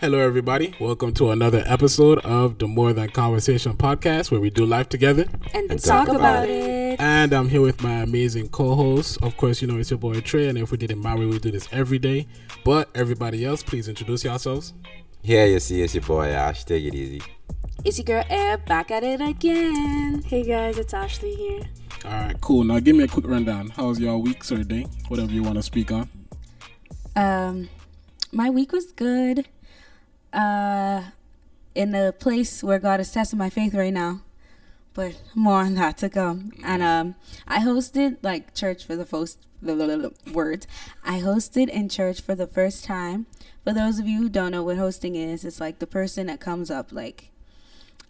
Hello, everybody. Welcome to another episode of the More Than Conversation podcast, where we do life together. and, And talk, talk about, about it. And I'm here with my amazing co-host. Of course, you know it's your boy Trey, and if we did it my way, we do this every day. But everybody else, please introduce yourselves. Yeah, you see it's your boy Ash. Take it easy. It's your girl Air back at it again. Hey guys, it's Ashley here. All right, cool. Now give me a quick rundown. How's your week or day? Whatever you want to speak on. Um, my week was good. Uh, in a place where God is testing my faith right now, but more on that to come. And um, I hosted like church for the first words. I hosted in church for the first time. For those of you who don't know what hosting is, it's like the person that comes up like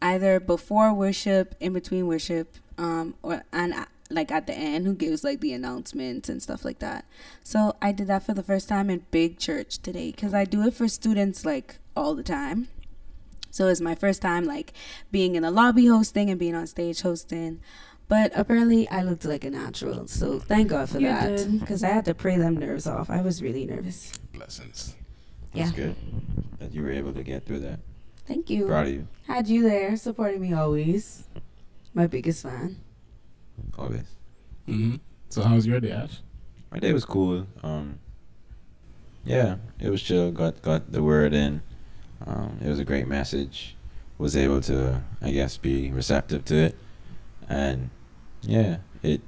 either before worship, in between worship, um, or and like at the end, who gives like the announcements and stuff like that. So I did that for the first time in big church today because I do it for students like all the time. So it's my first time like being in the lobby hosting and being on stage hosting. But apparently I looked like a natural. So thank God for You that because I had to pray them nerves off. I was really nervous. Blessings. That's Yeah. good that you were able to get through that. Thank you. Proud of you. Had you there supporting me always. My biggest fan. Always. Mm-hmm. So how's your day, Ash? My day was cool. Um, yeah, it was chill. Got got the word in. Um, it was a great message. Was able to, I guess, be receptive to it, and yeah, it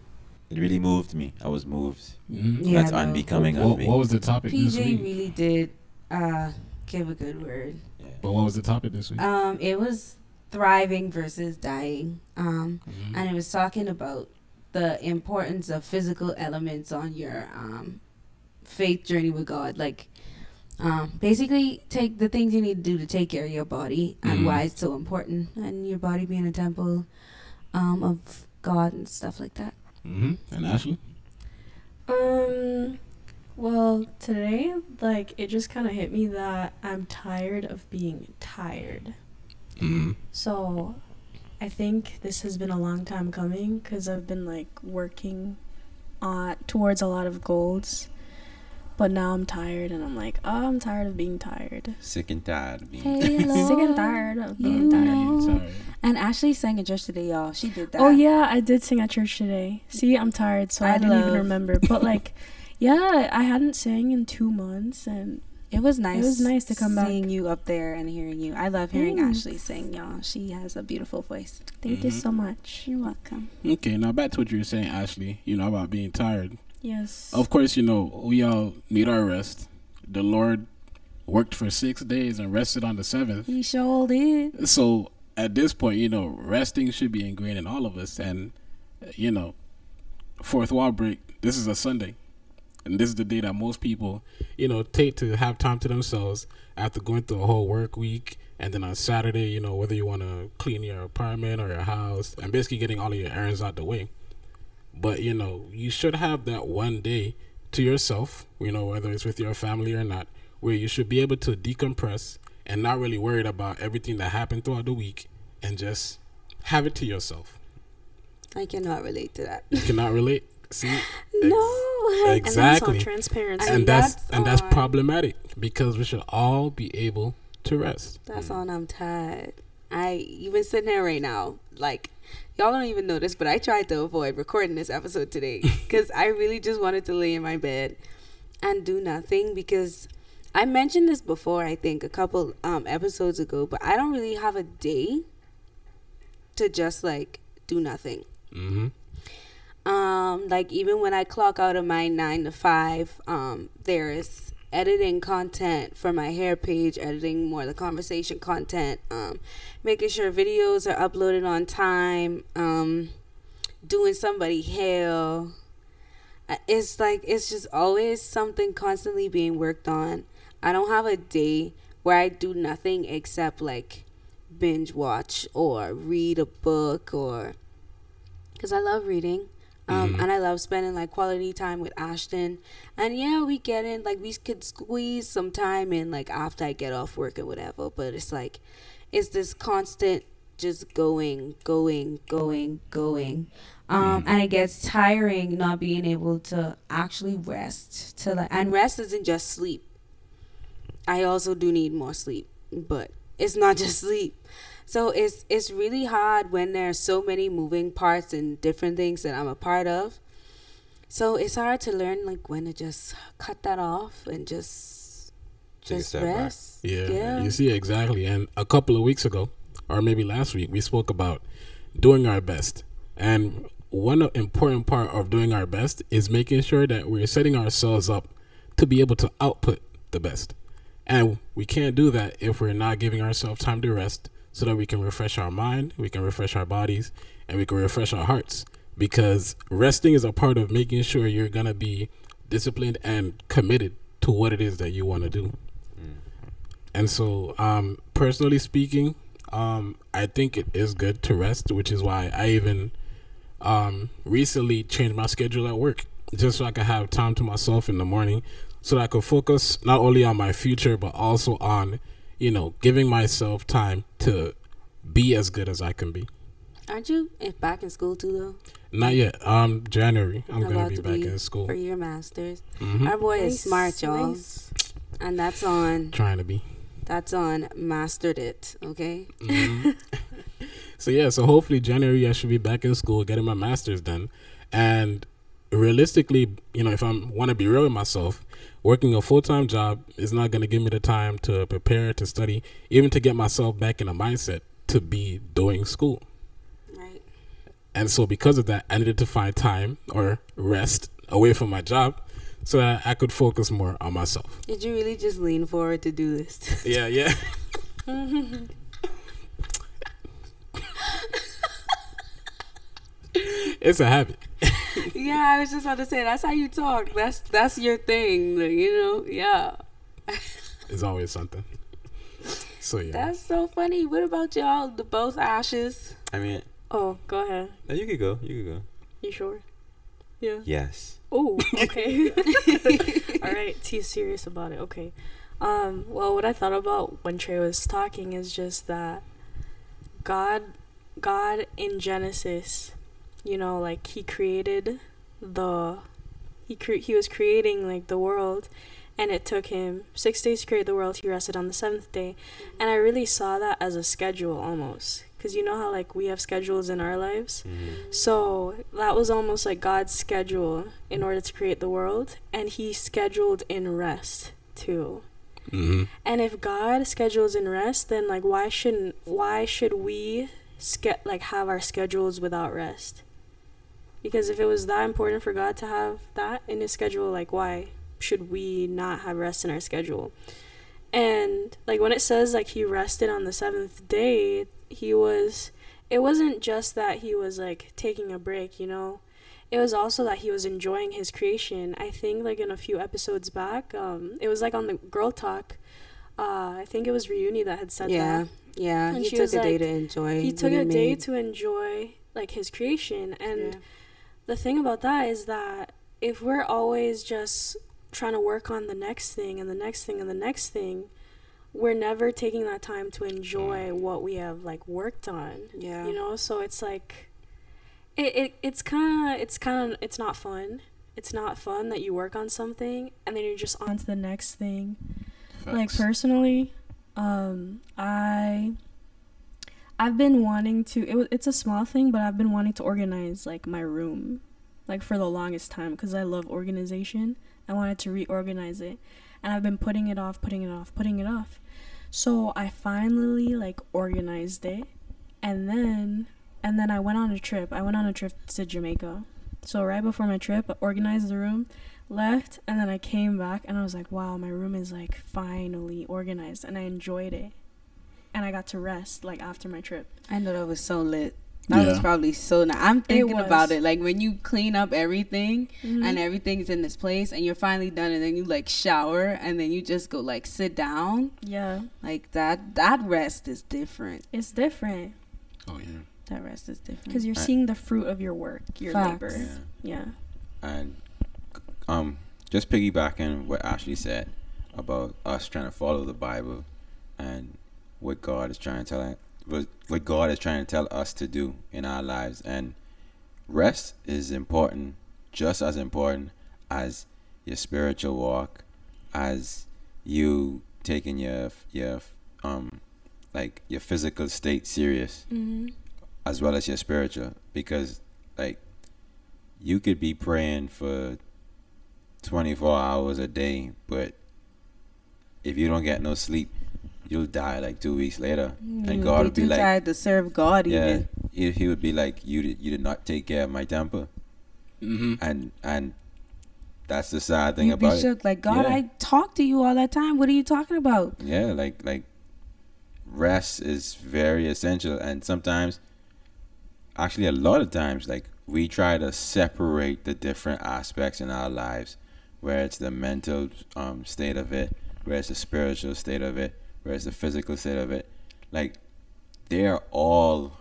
it really moved me. I was moved. Mm-hmm. Yeah, That's no. unbecoming What, of me. what was the topic this PJ week? really did uh, give a good word. Yeah. But what was the topic this week? Um, it was thriving versus dying. Um, Mhm. and it was talking about the importance of physical elements on your um, faith journey with God. Like, um, basically, take the things you need to do to take care of your body and Mhm. why it's so important, and your body being a temple um, of God and stuff like that. Mm-hmm. And Ashley? Um, well, today, like, it just kind of hit me that I'm tired of being tired. Mm-hmm. So, I think this has been a long time coming because I've been like working on towards a lot of goals. But now I'm tired, and I'm like, oh, I'm tired of being tired. Sick and tired of being. Hey, Lord, Sick and tired of you being tired. know. And Ashley sang in church today, y'all. She did that. Oh yeah, I did sing at church today. See, I'm tired, so I, I didn't even remember. But like, yeah, I hadn't sang in two months, and It was nice. It was nice to come back. seeing you up there and hearing you. I love hearing Thanks. Ashley sing, y'all. She has a beautiful voice. thank you Mhm. so much. You're welcome. Okay, now back to what you were saying, Ashley. You know about being tired. Yes. Of course, you know we all need our rest. The Lord worked for six days and rested on the seventh. He sure did. So at this point, you know, resting should be ingrained in all of us. And you know, fourth wall break. This is a Sunday, and this is the day that most people, you know, take to have time to themselves after going through a whole work week. And then on Saturday, you know, whether you want to clean your apartment or your house, and basically getting all of your errands out the way. But you know, you should have that one day to yourself. You know, whether it's with your family or not, where you should be able to decompress and not really worried about everything that happened throughout the week, and just have it to yourself. I cannot relate to that. You cannot relate. See, no. And exactly. on transparency. and, And that's, that's and that's problematic because we should all be able to rest. That's on. I'm tired. I even sitting here right now, like y'all don't even notice, but I tried to avoid recording this episode today because I really just wanted to lay in my bed and do nothing because I mentioned this before. I think a couple um, episodes ago, but I don't really have a day to just like do nothing. Mm-hmm. Um, like even when I clock out of my nine to five, um, there is editing content for my hair page, editing more of the conversation content, um, making sure videos are uploaded on time, um, doing somebody hair. Uh, It's like it's just always something constantly being worked on. I don't have a day where I do nothing except like binge watch or read a book or because I love reading. Um, Mhm. and I love spending like quality time with Ashton. And yeah, we get in like we could squeeze some time in like after I get off work or whatever. But it's like it's this constant just going, going, going, going. Um, and it gets tiring not being able to actually rest. To like, and rest isn't just sleep. I also do need more sleep. but it's not just sleep. So it's it's really hard when there's so many moving parts and different things that I'm a part of. So it's hard to learn like when to just cut that off and just Take a just step back. rest. Yeah, Yeah. you see exactly. And a couple of weeks ago, or maybe last week, we spoke about doing our best. And one important part of doing our best is making sure that we're setting ourselves up to be able to output the best. And we can't do that if we're not giving ourselves time to rest so that we can refresh our mind, we can refresh our bodies, and we can refresh our hearts. Because resting is a part of making sure you're going to be disciplined and committed to what it is that you want to do. And so, um, personally speaking, um, I think it is good to rest, which is why I even um, recently changed my schedule at work just so I could have time to myself in the morning so that I could focus not only on my future but also on, you know, giving myself time to be as good as I can be. Aren't you back in school too though? Not yet. Um, January, I'm gonna be back be in school. for your masters. Mhm. Our boy is smart, y'all, nice. and that's on Trying to be. that's on mastered it. Okay. Mhm. so yeah, so hopefully January I should be back in school getting my masters done, and realistically, you know, if I'm want to be real with myself, working a full time job is not going to give me the time to prepare to study, even to get myself back in a mindset to be doing school. Right. And so because of that, I needed to find time or rest away from my job so that I could focus more on myself. Did you really just lean forward to do this? Yeah, yeah. it's a habit. yeah, I was just about to say that's how you talk. That's that's your thing. like, you know. Yeah. It's always something. So yeah. That's so funny. What about y'all? The both ashes. I mean, Oh, go ahead. no, you could go. You could go. You sure? Yeah. Yes. Oh, okay. All right, T's serious about it. Okay. Um, well, what I thought about when Trey was talking is just that God, God in Genesis, you know, like He created the, He cre- He was creating like the world, and it took Him six days to create the world. He rested on the seventh day, and I really saw that as a schedule almost, because you know how like we have schedules in our lives. So that was almost like God's schedule in order to create the world, and He scheduled in rest too. hmm And if God schedules in rest, then like why shouldn't why should we ske- like have our schedules without rest? Because if it was that important for God to have that in His schedule, like why should we not have rest in our schedule? And like when it says like He rested on the seventh day, He was. It wasn't just that He was like taking a break, you know it was also that he was enjoying his creation. I think like in a few episodes back, um, it was like on the Girl Talk. Uh, I think it was Reuni that had said Yeah. that. Yeah. And he took a day to enjoy. He took a day to enjoy like his creation, and Yeah. The thing about that is that if we're always just trying to work on the next thing and the next thing and the next thing, we're never taking that time to enjoy what we have like worked on Yeah. you know? So it's like it, it it's kind of it's kind of it's not fun. It's not fun that you work on something and then you're just on to the next thing. Like personally um i i've been wanting to it, it's a small thing but i've been wanting to organize like my room like for the longest time because i love organization. I wanted to reorganize it and i've been putting it off putting it off putting it off. So i finally like organized it and then and then i went on a trip. I went on a trip to jamaica. So right before my trip i organized the room left and then I came back and I was like, wow, my room is like finally organized and I enjoyed it. And I got to rest like after my trip. I know that was so lit. That was probably so nice. I'm thinking about it. Like when you clean up everything Mhm. and everything's in this place and you're finally done and then you like shower and then you just go like sit down. Yeah, Like that that rest is different. it's different Oh yeah. That rest is different. because you're Right. seeing the fruit of your work, your Facts. labor. Yeah. Yeah. And um, just piggybacking what Ashley said about us trying to follow the Bible and what God is trying to tell what what God is trying to tell us to do in our lives. And rest is important, just as important as your spiritual walk, as you taking your your um like your physical state serious Mm-hmm. as well as your spiritual because like you could be praying for 24 hours a day but if you don't get no sleep you'll die like two weeks later and god would be too like tired to serve God yeah even. he, he would be like you did, you did not take care of my temple Mm-hmm. and and that's the sad thing You'd be about it shook like God. Yeah. I talk to you all that time. What are you talking about? yeah like like rest is very essential and sometimes actually a lot of times like we try to separate the different aspects in our lives where it's the mental um, state of it where it's the spiritual state of it where it's the physical state of it like they're all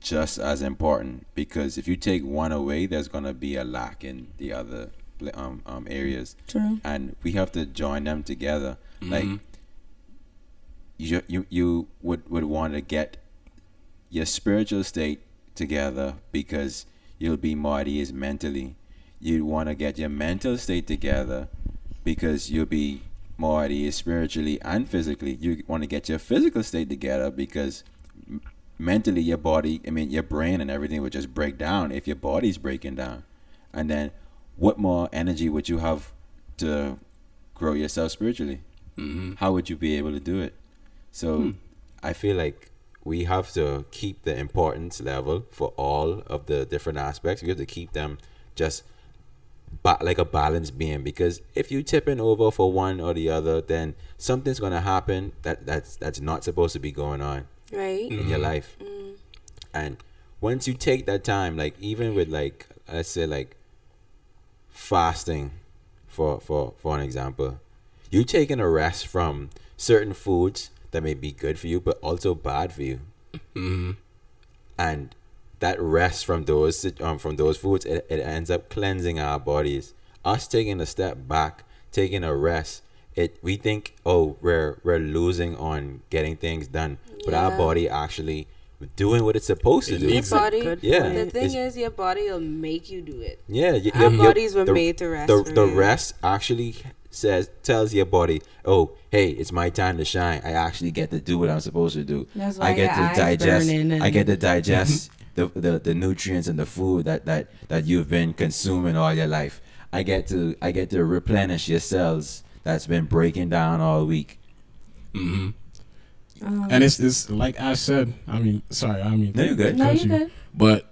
just as important because if you take one away there's going to be a lack in the other um, um, areas True. and we have to join them together like Mhm. you you you would would want to get your spiritual state together because you'll be more at ease mentally. You'd want to get your mental state together because you'll be more at ease spiritually and physically. You want to get your physical state together because mentally your body, I mean your brain and everything would just break down if your body's breaking down. And then what more energy would you have to grow yourself spiritually? Mm-hmm. how would you be able to do it? So I feel like we have to keep the importance level for all of the different aspects. We have to keep them just ba- like a balanced being because if you tipping over for one or the other, then something's gonna happen that that's that's not supposed to be going on Right. in your life. And once you take that time, like even with like let's say like fasting for for for an example, you taking a rest from certain foods that may be good for you but also bad for you. Mm-hmm. And that rest from those um, from those foods it, it ends up cleansing our bodies. Us taking a step back, taking a rest, it we think oh we're we're losing on getting things done, but our body actually doing what it's supposed to do. Your body. Yeah. The thing It's- is, your body will make you do it. Yeah, y- Our your- your- bodies were the- made to rest. the the rest actually says tells your body, oh, hey, it's my time to shine. I actually get to do what I'm supposed to do. That's I why get your to digest. burning and- I get to digest the, the the nutrients and the food that that that you've been consuming all your life. I get to I get to replenish your cells that's been breaking down all week. Mm-hmm. Um, And it's it's like I said. I mean, sorry. I mean, No, you're good. no, you're you. good. But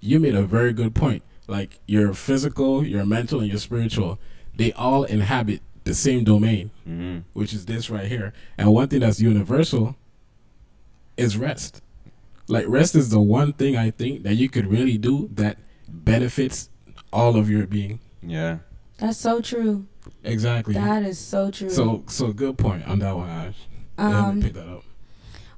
you made a very good point. Like your physical, your mental, and your spiritual, they all inhabit the same domain, hmm which is this right here. And one thing that's universal is rest. Like rest is the one thing I think that you could really do that benefits all of your being. Yeah. That's so true. Exactly. That is so true. so so good point on that one, Ash. Um, pick that up.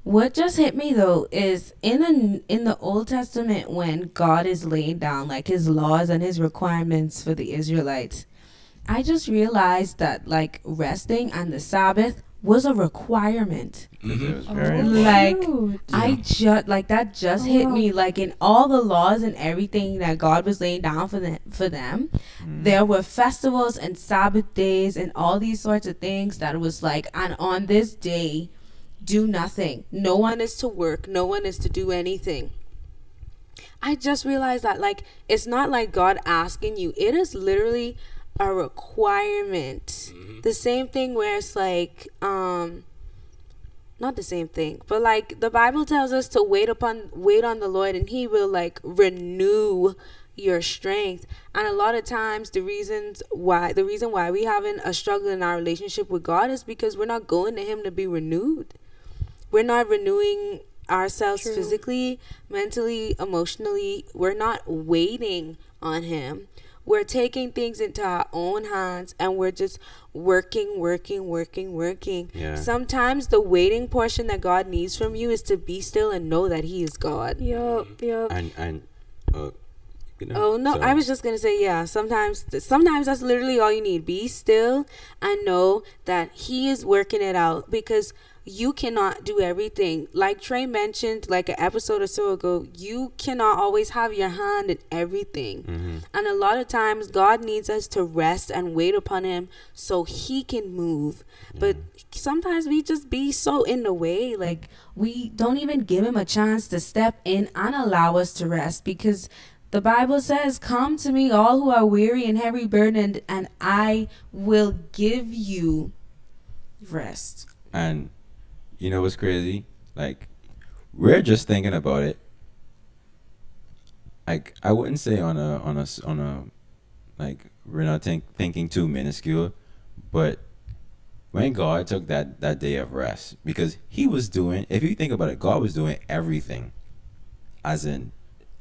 What just hit me though is in the in the Old Testament when God is laying down like his laws and his requirements for the Israelites, I just realized that like resting and the Sabbath was a requirement. It Mhm. was very Oh, important. Like, shoot. I just like that just Oh, hit wow. me like in all the laws and everything that God was laying down for them for them. Mm. There were festivals and Sabbath days and all these sorts of things that was like and on this day do nothing. No one is to work, no one is to do anything. I just realized that like it's not like God asking you. It is literally a requirement. The same thing where it's like um not the same thing, but like the Bible tells us to wait upon wait on the Lord and he will like renew your strength. And a lot of times the reasons why the reason why we having a struggle in our relationship with God is because we're not going to him to be renewed. We're not renewing ourselves True. physically, mentally, emotionally. We're not waiting on him. We're taking things into our own hands and we're just working, working, working, working. Yeah. Sometimes the waiting portion that God needs from you is to be still and know that He is God. Yup, yup. and and uh, you know, Oh no, so- I was just gonna say yeah. Sometimes, sometimes that's literally all you need. Be still and know that He is working it out because you cannot do everything. Like Trey mentioned, like an episode or so ago, you cannot always have your hand in everything. Mm-hmm. And a lot of times, God needs us to rest and wait upon Him so He can move. But sometimes we just be so in the way, like we don't even give Him a chance to step in and allow us to rest because the Bible says, Come to me, all who are weary and heavy burdened, and I will give you rest. And you know what's crazy? Like we're just thinking about it. Like I wouldn't say on a on a on a like we're not think, thinking too minuscule, but when God took that that day of rest because he was doing if you think about it God was doing everything as in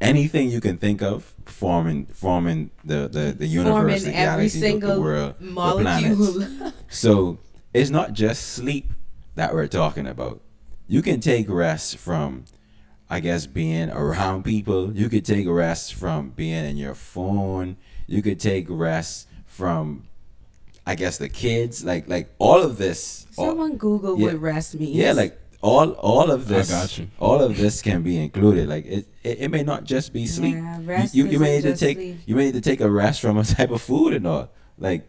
anything you can think of forming forming the the, the universe the Forming every galaxy the- the, single world the planets. molecule. So it's not just sleep that we're talking about. You can take rest from, I guess, being around people. You could take rest from being in your phone. You could take rest from, I guess, the kids. Like like all of this. all- Someone Google Yeah. what rest means. yeah, like all all of this. got you. All of this can be included. Like it, it, it may not just be sleep. Yeah, You- rest you, you may need to take sleep. you may need to take a rest from a type of food and all. Like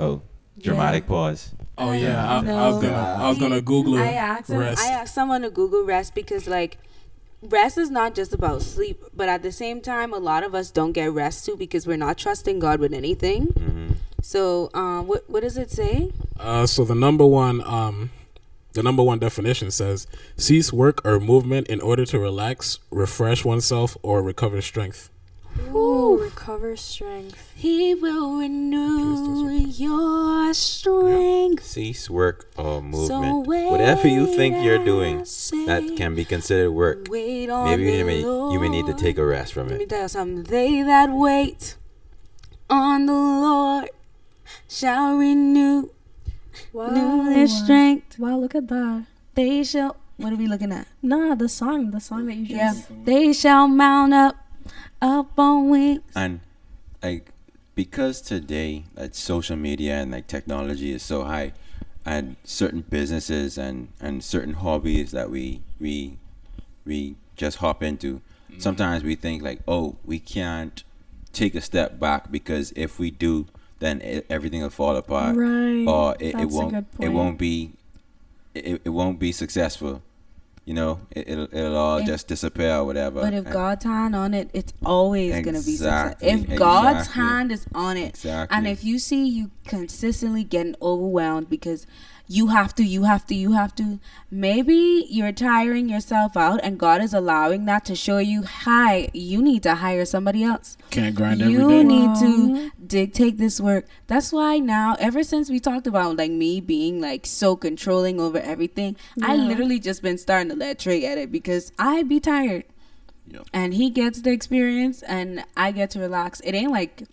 oh, dramatic pause. Oh yeah, I, I was gonna I was gonna Google I asked rest. I asked someone to Google rest because like rest is not just about sleep, but at the same time, a lot of us don't get rest too because we're not trusting God with anything. hmm So, um, what what does it say? Uh, so the number one, um, the number one definition says cease work or movement in order to relax, refresh oneself, or recover strength. Ooh, recover strength. He will renew your strength. Cease work or movement. wait Whatever you think you're doing, say, that can be considered work. Wait on Maybe you may you may need to take a rest from Let me it. tell you something. They that wait on the Lord shall renew, Wow. renew their strength. Wow, look at that. They shall. What are we looking at? Nah, the song, the song that you Yeah. just. They shall mount up, up on wings. And like because today like social media and like technology is so high and certain businesses and and certain hobbies that we we we just hop into mm-hmm. sometimes we think like oh we can't take a step back because if we do then it, everything will fall apart Right. or it, it That's a won't good it won't be it, it won't be successful you know it, it'll, it'll all just disappear or whatever. But if And- God's hand on it, it's always gonna be success. Exactly, If God's hand is on it, exactly. and if you see you consistently getting overwhelmed because you have to, you have to, you have to, maybe you're tiring yourself out, and God is allowing that to show you, hi, you need to hire somebody else. Can't grind every You day. need to Mhm. dictate this work. That's why now, ever since we talked about like me being like so controlling over everything, I literally just been starting to let Trey at it because I be tired. Yep. And he gets the experience and I get to relax. It ain't like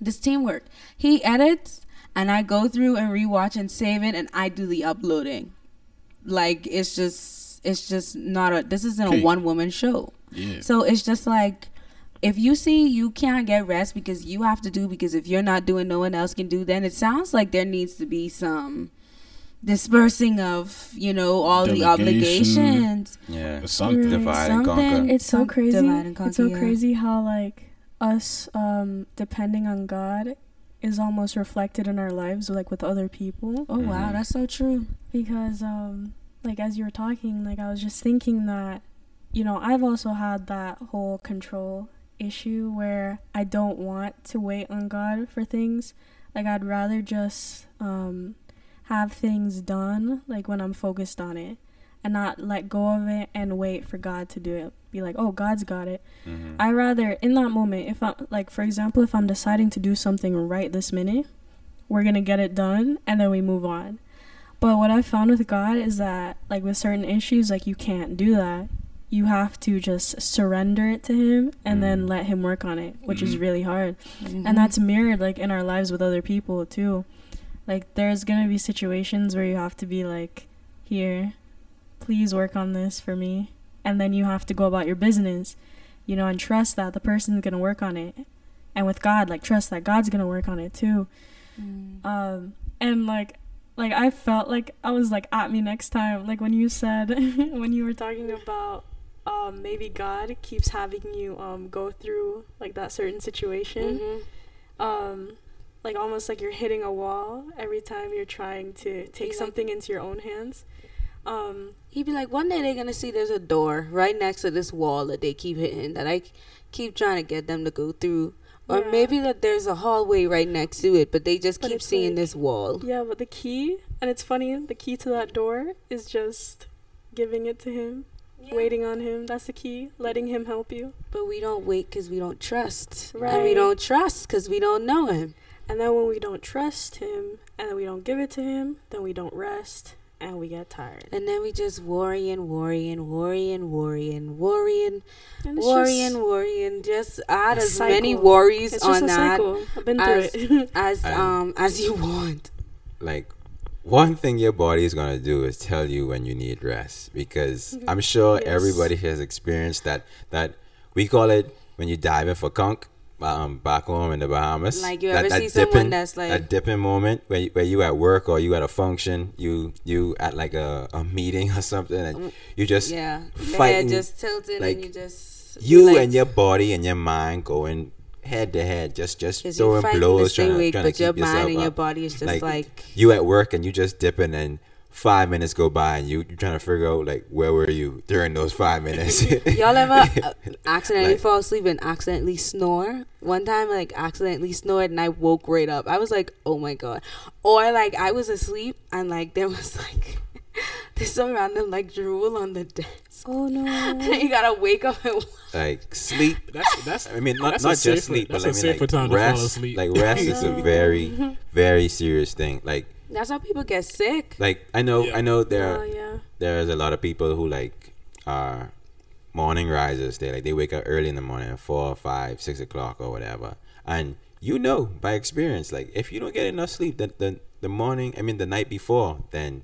this teamwork. He edits and I go through and rewatch and save it and I do the uploading. Like it's just it's just not a this isn't Okay. a one woman show. Yeah. So it's just like if you see you can't get rest because you have to do because if you're not doing no one else can do then it sounds like there needs to be some dispersing of you know all the Delegation. obligations yeah Something. divide and Something- conquer It's so Some crazy. divide and it's so yeah. crazy how like us um depending on God is almost reflected in our lives like with other people. Oh wow. Mhm. that's so true. Because um like as you were talking like I was just thinking that you know I've also had that whole control issue where I don't want to wait on God for things. Like I'd rather just um have things done like when I'm focused on it and not let go of it and wait for God to do it be like oh God's got it Mhm. I rather in that moment if I'm like for example if I'm deciding to do something right this minute, we're going to get it done and then we move on. But what I found with God is that like with certain issues like you can't do that. You have to just surrender it to him and then Mm. let him work on it, which is Mhm. really hard. Mhm. And that's mirrored like in our lives with other people too. Like there's going to be situations where you have to be like here, please work on this for me. And then you have to go about your business you know, and trust that the person's gonna work on it. And with God, like trust that God's gonna work on it too. Mm. Um, and like like I felt like I was like at me next time. Like when you said when you were talking about um maybe God keeps having you um go through like that certain situation. Mhm. Um like almost like you're hitting a wall every time you're trying to take something into your own hands. Um He'd be like, one day they're gonna see there's a door right next to this wall that they keep hitting that I keep trying to get them to go through, or Yeah. maybe that there's a hallway right next to it, but they just But keep seeing like- this wall. yeah, but the key and it's funny, the key to that door is just giving it to him, waiting on him. That's the key, letting him help you. But we don't wait because we don't trust, Right. and we don't trust because we don't know him. And then when we don't trust him and then we don't give it to him, then we don't rest and we got tired. And then we just worrying, worrying, worrying, worrying, worrying, And it's worrying, just worrying. Just add a as many worries it's just on that. I've been as- through it. as And- um as you want. like one thing your body is gonna do is tell you when you need rest because I'm sure Yes. everybody has experienced that that we call it when you diving for conch um back home in the Bahamas. Like, you ever that see someone that's like- that dipping moment where you, where you at work or you at a function you you at like a, a meeting or something and you just Mm, Yeah, fighting just tilted like, and you just you like, and your body and your mind going head to head just just throwing blows trying, to, awake, trying to your keep yourself mind and your up body is just like, you at work and you just dipping and five minutes go by and you you're trying to figure out like where were you during those five minutes Y'all ever uh, accidentally Like- fall asleep and accidentally snore? One time, like accidentally snored and I woke right up. I was like, "Oh my god!" Or like I was asleep and like there was like there's some random like drool on the desk. oh no. And you gotta wake up and like sleep That's that's. I mean, not That's a not safer- just sleep, but that's I a mean, safer like time to fall rest. asleep. Like rest is a very, very serious thing. Like, that's how people get sick. like I know, Yeah. I know there, Oh yeah. there's a lot of people who like are morning risers. They like they wake up early in the morning, four, five, six o'clock or whatever, and you know by experience, like if you don't get enough sleep, the the, the morning, I mean the night before, then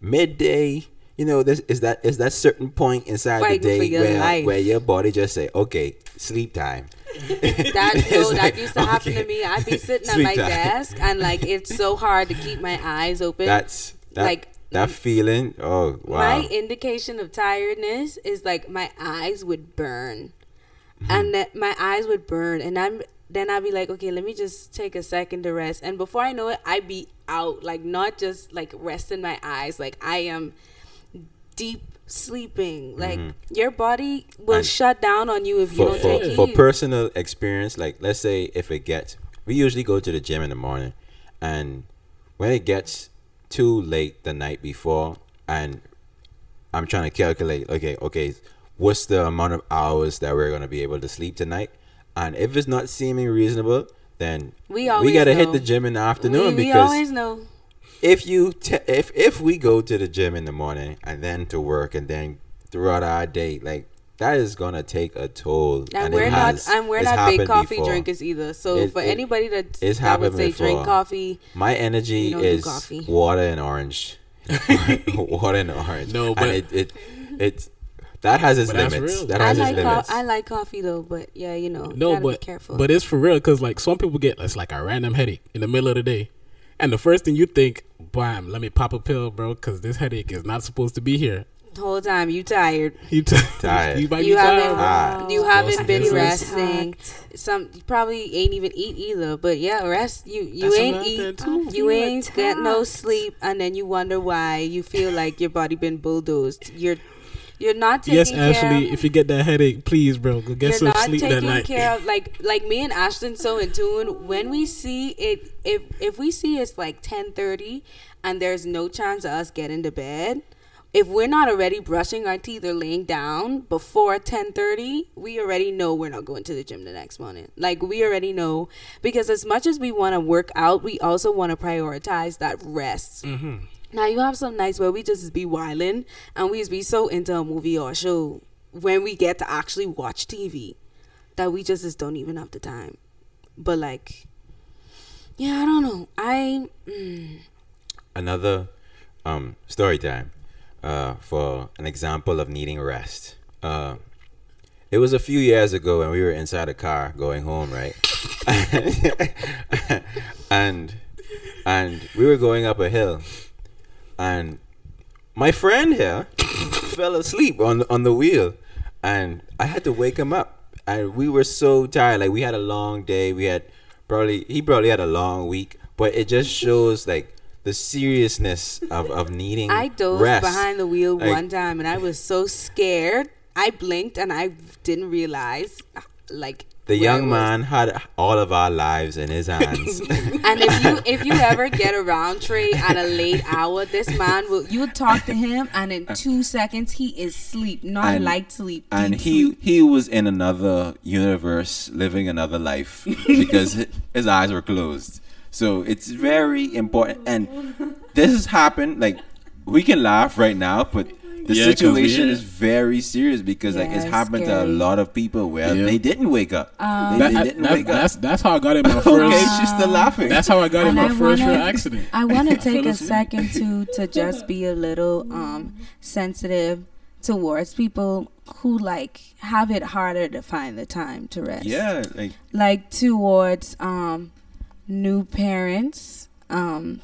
midday. You know, this is that is that certain point inside Fighting the day where life. where your body just say, okay, sleep time. That no, that used to happen to me. I'd be sitting at my time. desk and like it's so hard to keep my eyes open. That's that, Like, that feeling. Oh wow! My indication of tiredness is like my eyes would burn, Mm-hmm. and that my eyes would burn, and I'm then I'd be like, okay, let me just take a second to rest, and before I know it, I'd be out, like not just like resting my eyes, like I am deep sleeping. Like your body will Mm-hmm. And shut down on you if you don't for, take for personal experience, like let's say if it gets, we usually go to the gym in the morning, and when it gets too late the night before, and I'm trying to calculate, okay, okay, what's the amount of hours that we're gonna be able to sleep tonight, and if it's not seeming reasonable, then We we gotta hit the gym in the afternoon we, we because always know. If you te- if if we go to the gym in the morning and then to work and then throughout our day like that is gonna take a toll And, it we're has- not and we're not big coffee before. drinkers either. So It- for it- anybody that, it's that would happened say drink coffee, my energy We don't is coffee. water and orange water and orange No, and but- it, it it that has its But limits real. that I has its like co- limits I like coffee though, but yeah, you know, No, gotta but be careful. but it's for real because like some people get it's like a random headache in the middle of the day, and the first thing you think, bam, let me pop a pill, bro, because this headache is not supposed to be here. the whole time you tired, You t- Tired. You, might you be haven't bro. Ah. you haven't been Yes, resting. Some you probably ain't even eat either, but yeah, rest. You you That's ain't eat, you ain't get no sleep, and then you wonder why you feel like your body been bulldozed. You're you're not taking Yes. Ashley, if you get that headache, please, bro, go get some sleep that night. you're not taking care of like like me and Ashton so in tune when we see it if if we see it's like 10:30 and there's no chance of us getting to bed if we're not already brushing our teeth or laying down before 10:30 we already know we're not going to the gym the next morning like we already know because as much as we want to work out we also want to prioritize that rest Mm-hmm. Now you have some nights where we just be wilding and we just be so into a movie or a show when we get to actually watch TV that we just, just don't even have the time. But like, yeah, I don't know. I mm, another um, story time uh, for an example of needing rest. Uh, it was a few years ago when we were inside a car going home, right? and and we were going up a hill, and my friend here fell asleep on on the wheel, and I had to wake him up, and we were so tired. Like we had a long day. We had probably he probably had a long week, but it just shows like the seriousness of of needing I dozed rest. behind the wheel Like- one time and I was so scared. I blinked and I didn't realize, like The young man had all of our lives in his hands. And if you if you ever get around Trey at a late hour, this man will you talk to him and in two seconds he is sleep, not And- light sleep, and he sleep. he was in another universe living another life because his eyes were closed so it's very important and this has happened like we can laugh right now but the Yeah, 'cause we- situation yeah. is very serious because like Yeah, it's it's happened to a lot of people where Yeah. they didn't wake up Um, they, That- they didn't that- wake that's up that's how I got in my okay first. she's still laughing That's how I got in my I first wanna- real accident. I want to take a second to to just be a little um sensitive towards people who like have it harder to find the time to rest. yeah like Like towards um new parents, um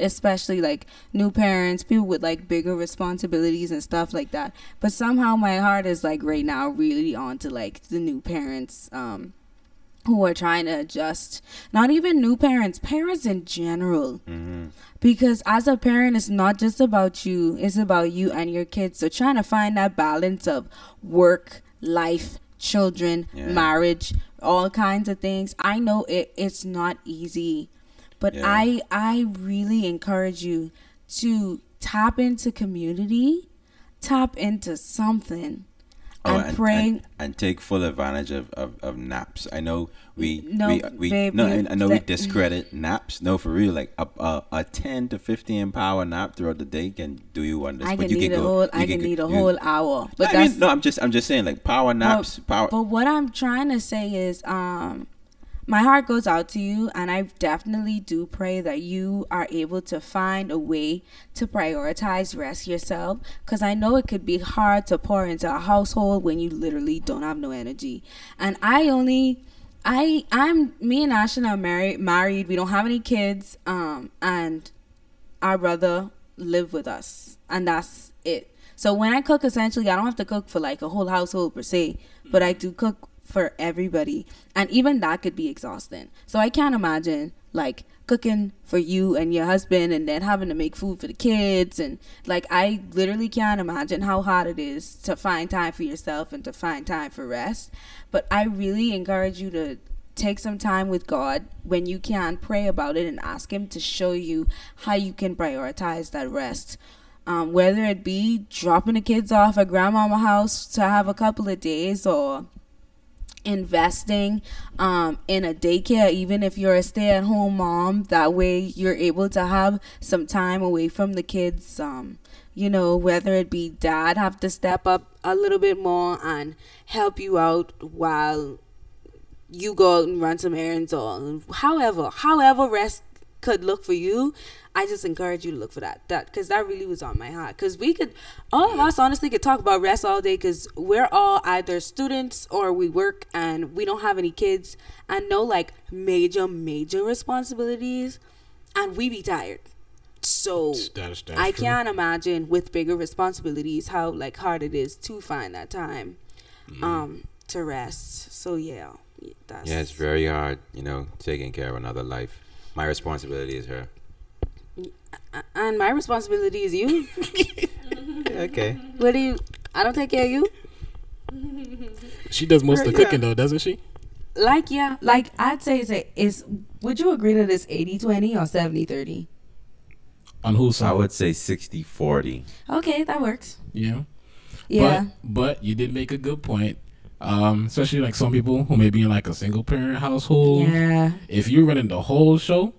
especially like new parents, people with like bigger responsibilities and stuff like that. But somehow my heart is like right now really on to like the new parents um who are trying to adjust. Not even new parents, parents in general mhm. because as a parent it's not just about you it's about you and your kids so trying to find that balance of work life children Yeah. marriage all kinds of things i know it it's not easy but Yeah. i i really encourage you to tap into community tap into something Oh, and, pray and, and take full advantage of, of, of naps. I know we No, we, we babe, no, I know we discredit naps. No, for real, like a, a a ten to fifteen power nap throughout the day can do you wonders. i but can you need a go- whole i can go- need a whole hour but I that's mean, no, I'm just I'm just saying like power naps. power. But what I'm trying to say is, um, my heart goes out to you, and I definitely do pray that you are able to find a way to prioritize rest yourself. Because I know it could be hard to pour into a household when you literally don't have no energy. And I only. I I'm me and Ashton are married married. We don't have any kids. Um and our brother live with us and that's it so when i cook essentially i don't have to cook for like a whole household per se but i do cook for everybody. And even that could be exhausting. So i can't imagine like cooking for you and your husband and then having to make food for the kids. And like i literally can't imagine how hard it is to find time for yourself and to find time for rest. But i really encourage you to take some time with God when you can pray about it and ask Him to show you how you can prioritize that rest. Um, whether it be dropping the kids off at grandmama house to have a couple of days or investing um, in a daycare even if you're a stay-at-home mom that way you're able to have some time away from the kids um, you know whether it be dad have to step up a little bit more and help you out while you go out and run some errands or however however rest could look for you i just encourage you to look for that that because that really was on my heart because we could all of us honestly could talk about rest all day because we're all either students or we work and we don't have any kids and no like major major responsibilities and we be tired so That's- that's i true. can't imagine with bigger responsibilities how like hard it is to find that time Mm-hmm. um to rest so yeah that's yeah, it's very hard, you know, taking care of another life. My responsibility is her. And my responsibility is you. okay. what do you? I don't take care of you. She does most of the Yeah. cooking though, doesn't she? Like yeah, like I'd say it's a, is. Would you agree that it's 80-20 or 70-30? On whose side? I would say 60 40. Okay, that works. Yeah. Yeah. But but you did make a good point. Um, especially like some people who may be in like a single parent household. yeah. If you're running the whole show,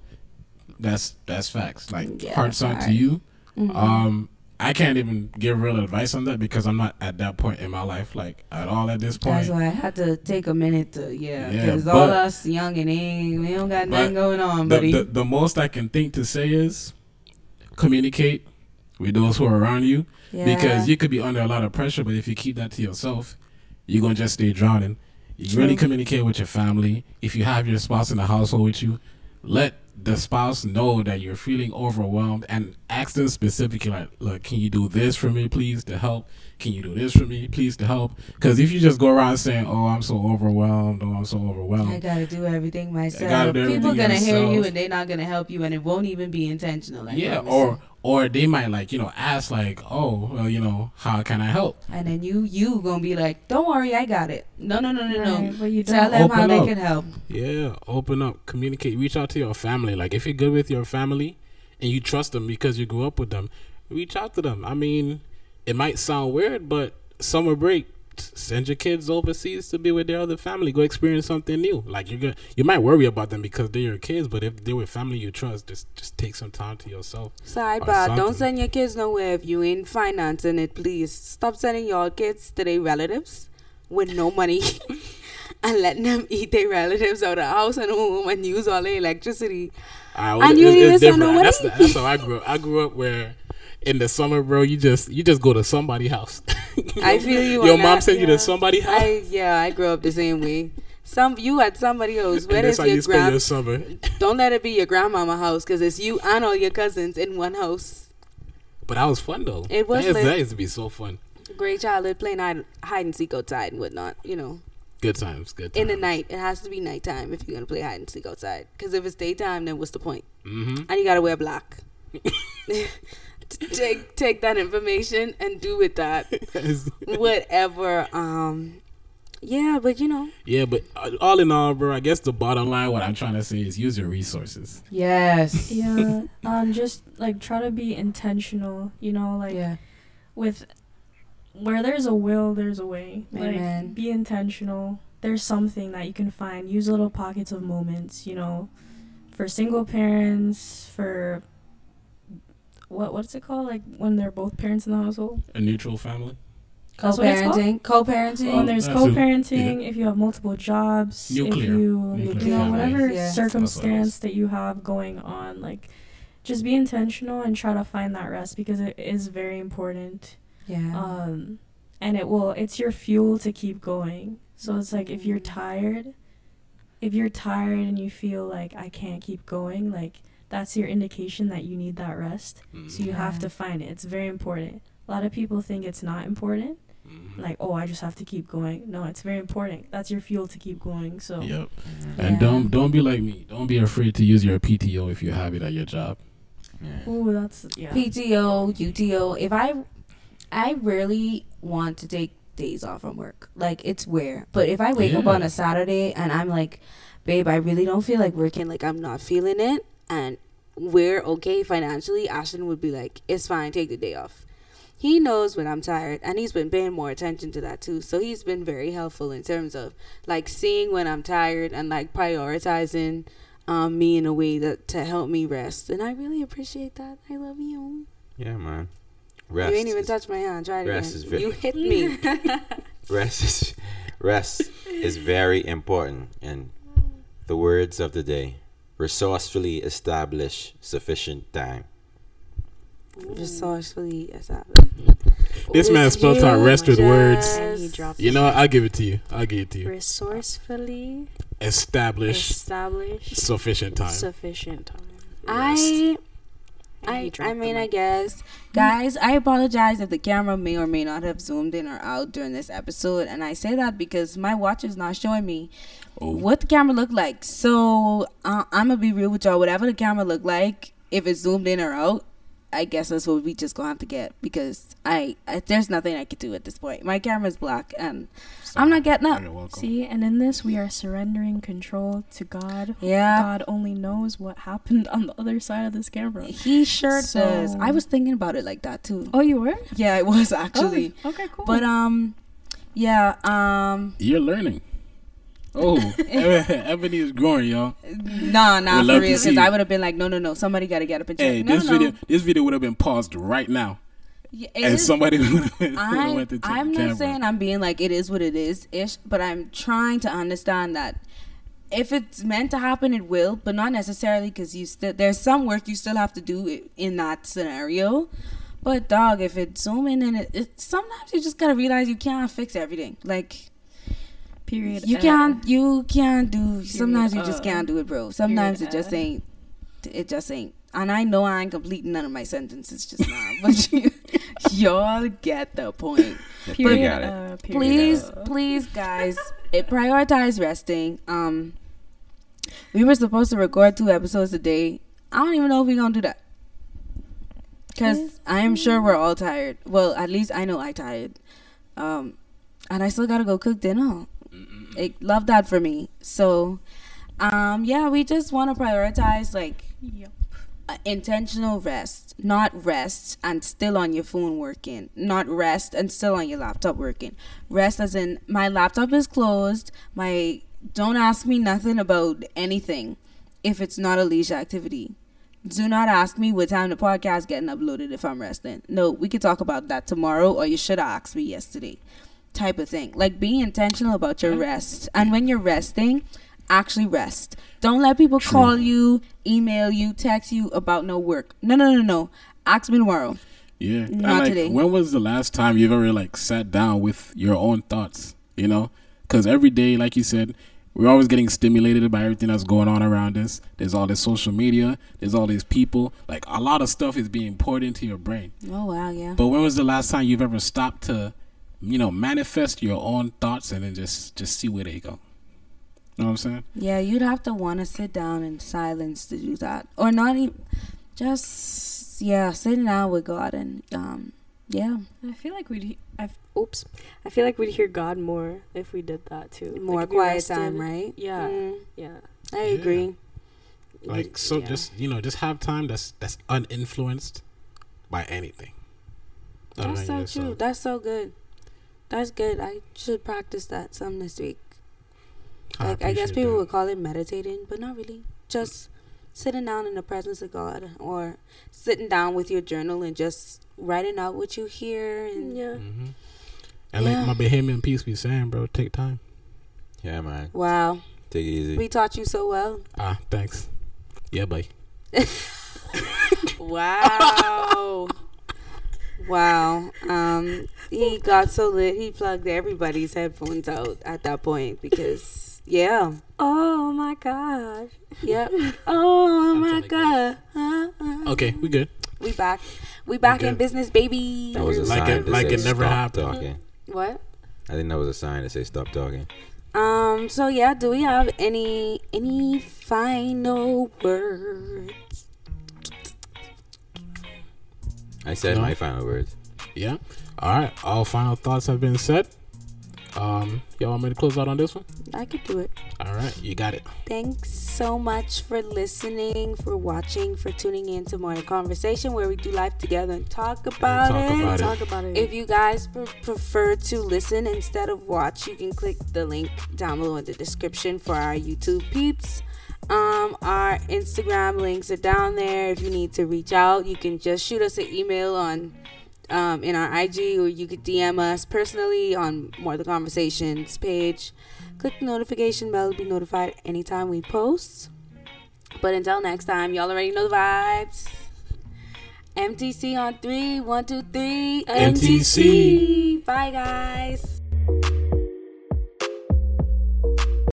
that's that's facts. Like Yeah, hearts out to you. Mhm. Um, I can't even give real advice on that because I'm not at that point in my life, like at all at this point. That's why I had to take a minute to yeah, Yeah, because all us young and ain't, we don't got nothing going on, the, buddy. the, the most I can think to say is communicate with those who are around you yeah. because you could be under a lot of pressure, but if you keep that to yourself, you're gonna just stay drowning. You really communicate with your family. If you have your spouse in the household with you, let the spouse know that you're feeling overwhelmed and ask them specifically like look can you do this for me please to help can you do this for me please to help because if you just go around saying oh i'm so overwhelmed oh i'm so overwhelmed I gotta do everything myself. do People everything gonna hear you and they're not gonna help you, and it won't even be intentional. I yeah promise or. Or they might like you know ask like oh well you know how can i help and then you you gonna be like, don't worry, I got it. No, no, no, no, no. Right, but you Tell don't. them how Open they can help. Yeah, open up, communicate, reach out to your family. Like if you're good with your family and you trust them because you grew up with them, reach out to them. I mean, it might sound weird, but summer break, send your kids overseas to be with their other family. Go experience something new. Like you're gonna, you might worry about them because they're your kids, but if they're with family you trust, just just take some time to yourself. Sidebar, don't send your kids nowhere if you ain't financing it, please. Stop sending your kids to their relatives with no money and letting them eat their relatives out of the house and home and use all their electricity. I, And you to send different. That's, the, that's how I grew up. I grew up where in the summer, bro, you just you just go to somebody's house. I feel you Your mom that, send you to somebody's house. I yeah, I grew up the same way. Some you at somebody else. Where is that's how your you spend your summer. Don't let it be your grandmama house because it's you and all your cousins in one house. But that was fun though. It was that used, that used to be so fun. Great childhood playing hide, hide and seek outside and whatnot. You know, Good times. Good times. in the night it has to be nighttime if you're gonna play hide and seek outside. Because if it's daytime, then what's the point? Mm-hmm. And you gotta wear black. take take that information and do with that whatever. Um, yeah, but you know. yeah, but uh, all in all, bro, I guess the bottom line, what I'm trying to say is use your resources. Yes. Yeah. Um. Just like try to be intentional. You know, like yeah. with where there's a will, there's a way. Amen. Like be intentional. There's something that you can find. Use little pockets of moments. You know, for single parents, for what what's it called? Like when they're both parents in the household. A neutral family. That's what it's called? Co-parenting. Co-parenting. When there's co-parenting, if you have multiple jobs, if Nuclear. you, Nuclear you know, whatever Yeah. circumstance that you have going on, like, just be intentional and try to find that rest because it is very important. yeah. Um, and it will, it's your fuel to keep going. So it's like if you're tired, if you're tired and you feel like I can't keep going, like that's your indication that you need that rest. So you have to find it. It's very important. A lot of people think it's not important Mm-hmm. like oh i just have to keep going no it's very important that's your fuel to keep going so Yep. Yeah. And don't don't be like me. Don't be afraid to use your PTO if you have it at your job. Yeah. oh that's yeah PTO, UTO. If I, I rarely want to take days off from work. Like it's rare. But if I wake up on a Saturday and I'm like, babe, I really don't feel like working. Like I'm not feeling it, and we're okay financially. Ashton would be like, it's fine, take the day off. He knows when I'm tired, and he's been paying more attention to that too. So he's been very helpful in terms of like seeing when I'm tired and like prioritizing um, me in a way that to help me rest. And I really appreciate that. I love you. Yeah, man. Rest. you ain't even is, touched my hand. Try it rest again. is very- you hit me. rest is rest is very important. And the words of the day: resourcefully establish sufficient time. Resourcefully established. This man spelled out rest with words. and he dropped You know, what? I'll give it to you. I'll give it to you. resourcefully Establish establish sufficient time. sufficient time I And he I, I mean, I guess. Guys, I apologize if the camera may or may not have zoomed in or out during this episode. And I say that because my watch is not showing me Oh. what the camera looked like. So uh, I'm going to be real with y'all. Whatever the camera looked like, if it's zoomed in or out, I guess that's what we just going to have to get. Because I, I there's nothing I could do at this point. My camera's black and I'm not getting up. You're welcome. see and in this we are surrendering control to god Yeah. god only knows what happened on the other side of this camera He sure So- does. I was thinking about it like that too. oh you were Yeah, it was actually. oh, okay cool But um, yeah, um, You're learning. Oh, Ebony is growing, y'all. nah, nah, We'd for real. Because. I would have been like, no, no, no, somebody got to get up and check. Hey, no, this no. video, this video would have been paused right now, Yeah, and is- somebody would have I, went to check I'm not camera. saying I'm being like it is what it is ish, but I'm trying to understand that if it's meant to happen, it will, but not necessarily because you still there's some work you still have to do in that scenario. But dog, if it's zooming in, it, it sometimes you just gotta realize you can't fix everything. Like period you uh, can't, you can't do. Sometimes you just uh, can't do it, bro. Sometimes it just ain't. It just ain't. And I know I ain't completing none of my sentences just now, but you, y'all get the point. Period. got it. uh, period. Please, uh. please, guys, it prioritize resting. Um, we were supposed to record two episodes a day. I don't even know if we're gonna do that because I am sure we're all tired. Well, at least I know I tired. Um, and I still gotta go cook dinner. It, love that for me. So, um, yeah, we just want to prioritize like Yep. intentional rest, not rest and still on your phone working, not rest and still on your laptop working. Rest as in my laptop is closed. My don't ask me nothing about anything if it's not a leisure activity. Do not ask me what time the podcast getting uploaded if I'm resting. No, we could talk about that tomorrow, or you should have asked me yesterday. Type of thing. Like being intentional about your rest, and when you're resting, actually rest. Don't let people call you, email you, text you about no work. No, no, no, no. Ask me tomorrow. Yeah. And, Not like, today. When was the last time you've ever like sat down with your own thoughts? You know, because every day, like you said, we're always getting stimulated by everything that's going on around us. There's all this social media. There's all these people. Like a lot of stuff is being poured into your brain. Oh wow, yeah. But when was the last time you've ever stopped to, you know, manifest your own thoughts and then just just see where they go? You know what I'm saying? Yeah, you'd have to want to sit down in silence to do that, or not even. Just yeah, sitting down with God and um, yeah, I feel like we'd. He- I oops. I feel like we'd hear God more if we did that too. more Like, quiet rested. time, right? Yeah. Mm, Yeah. I Yeah. agree. Like so, Yeah. just you know, just have time that's that's uninfluenced by anything. That's so yourself. true. That's so good. That's good. I should practice that some this week. Like I, guess people that. would call it meditating, but not really. Just sitting down in the presence of God, or sitting down with your journal and just writing out what you hear. And Yeah. hmm And Yeah. like my Bahamian piece be saying, bro, take time. Yeah, man. wow, Take it easy. we taught you so well. Ah, thanks. Yeah, bye. Wow. wow. Um, he got so lit, he plugged everybody's headphones out at that point because, yeah. Oh my gosh. Yep. Oh my god. Uh, uh. Okay, we good. We back. We back in business, baby. That was a Like sign it- to like say it never stop happened. Talking. What? I think that was a sign to say stop talking. Um. So yeah, do we have any any final words? I said No. my final words. Yeah. All right. All final thoughts have been said. Um, y'all want me to close out on this one? I could do it. All right, you got it. Thanks so much for listening, for watching, for tuning in to more conversation where we do life together and talk about talk it. about it. Talk about it. If you guys pre- prefer to listen instead of watch, you can click the link down below in the description for our YouTube peeps. Um, our Instagram links are down there. If you need to reach out, you can just shoot us an email on um, in our IG or you could DM us personally on More Than Conversation's page. Click the notification bell to be notified anytime we post. But until next time, y'all already know the vibes. MTC on three, one, two, three. MTC. Bye, guys.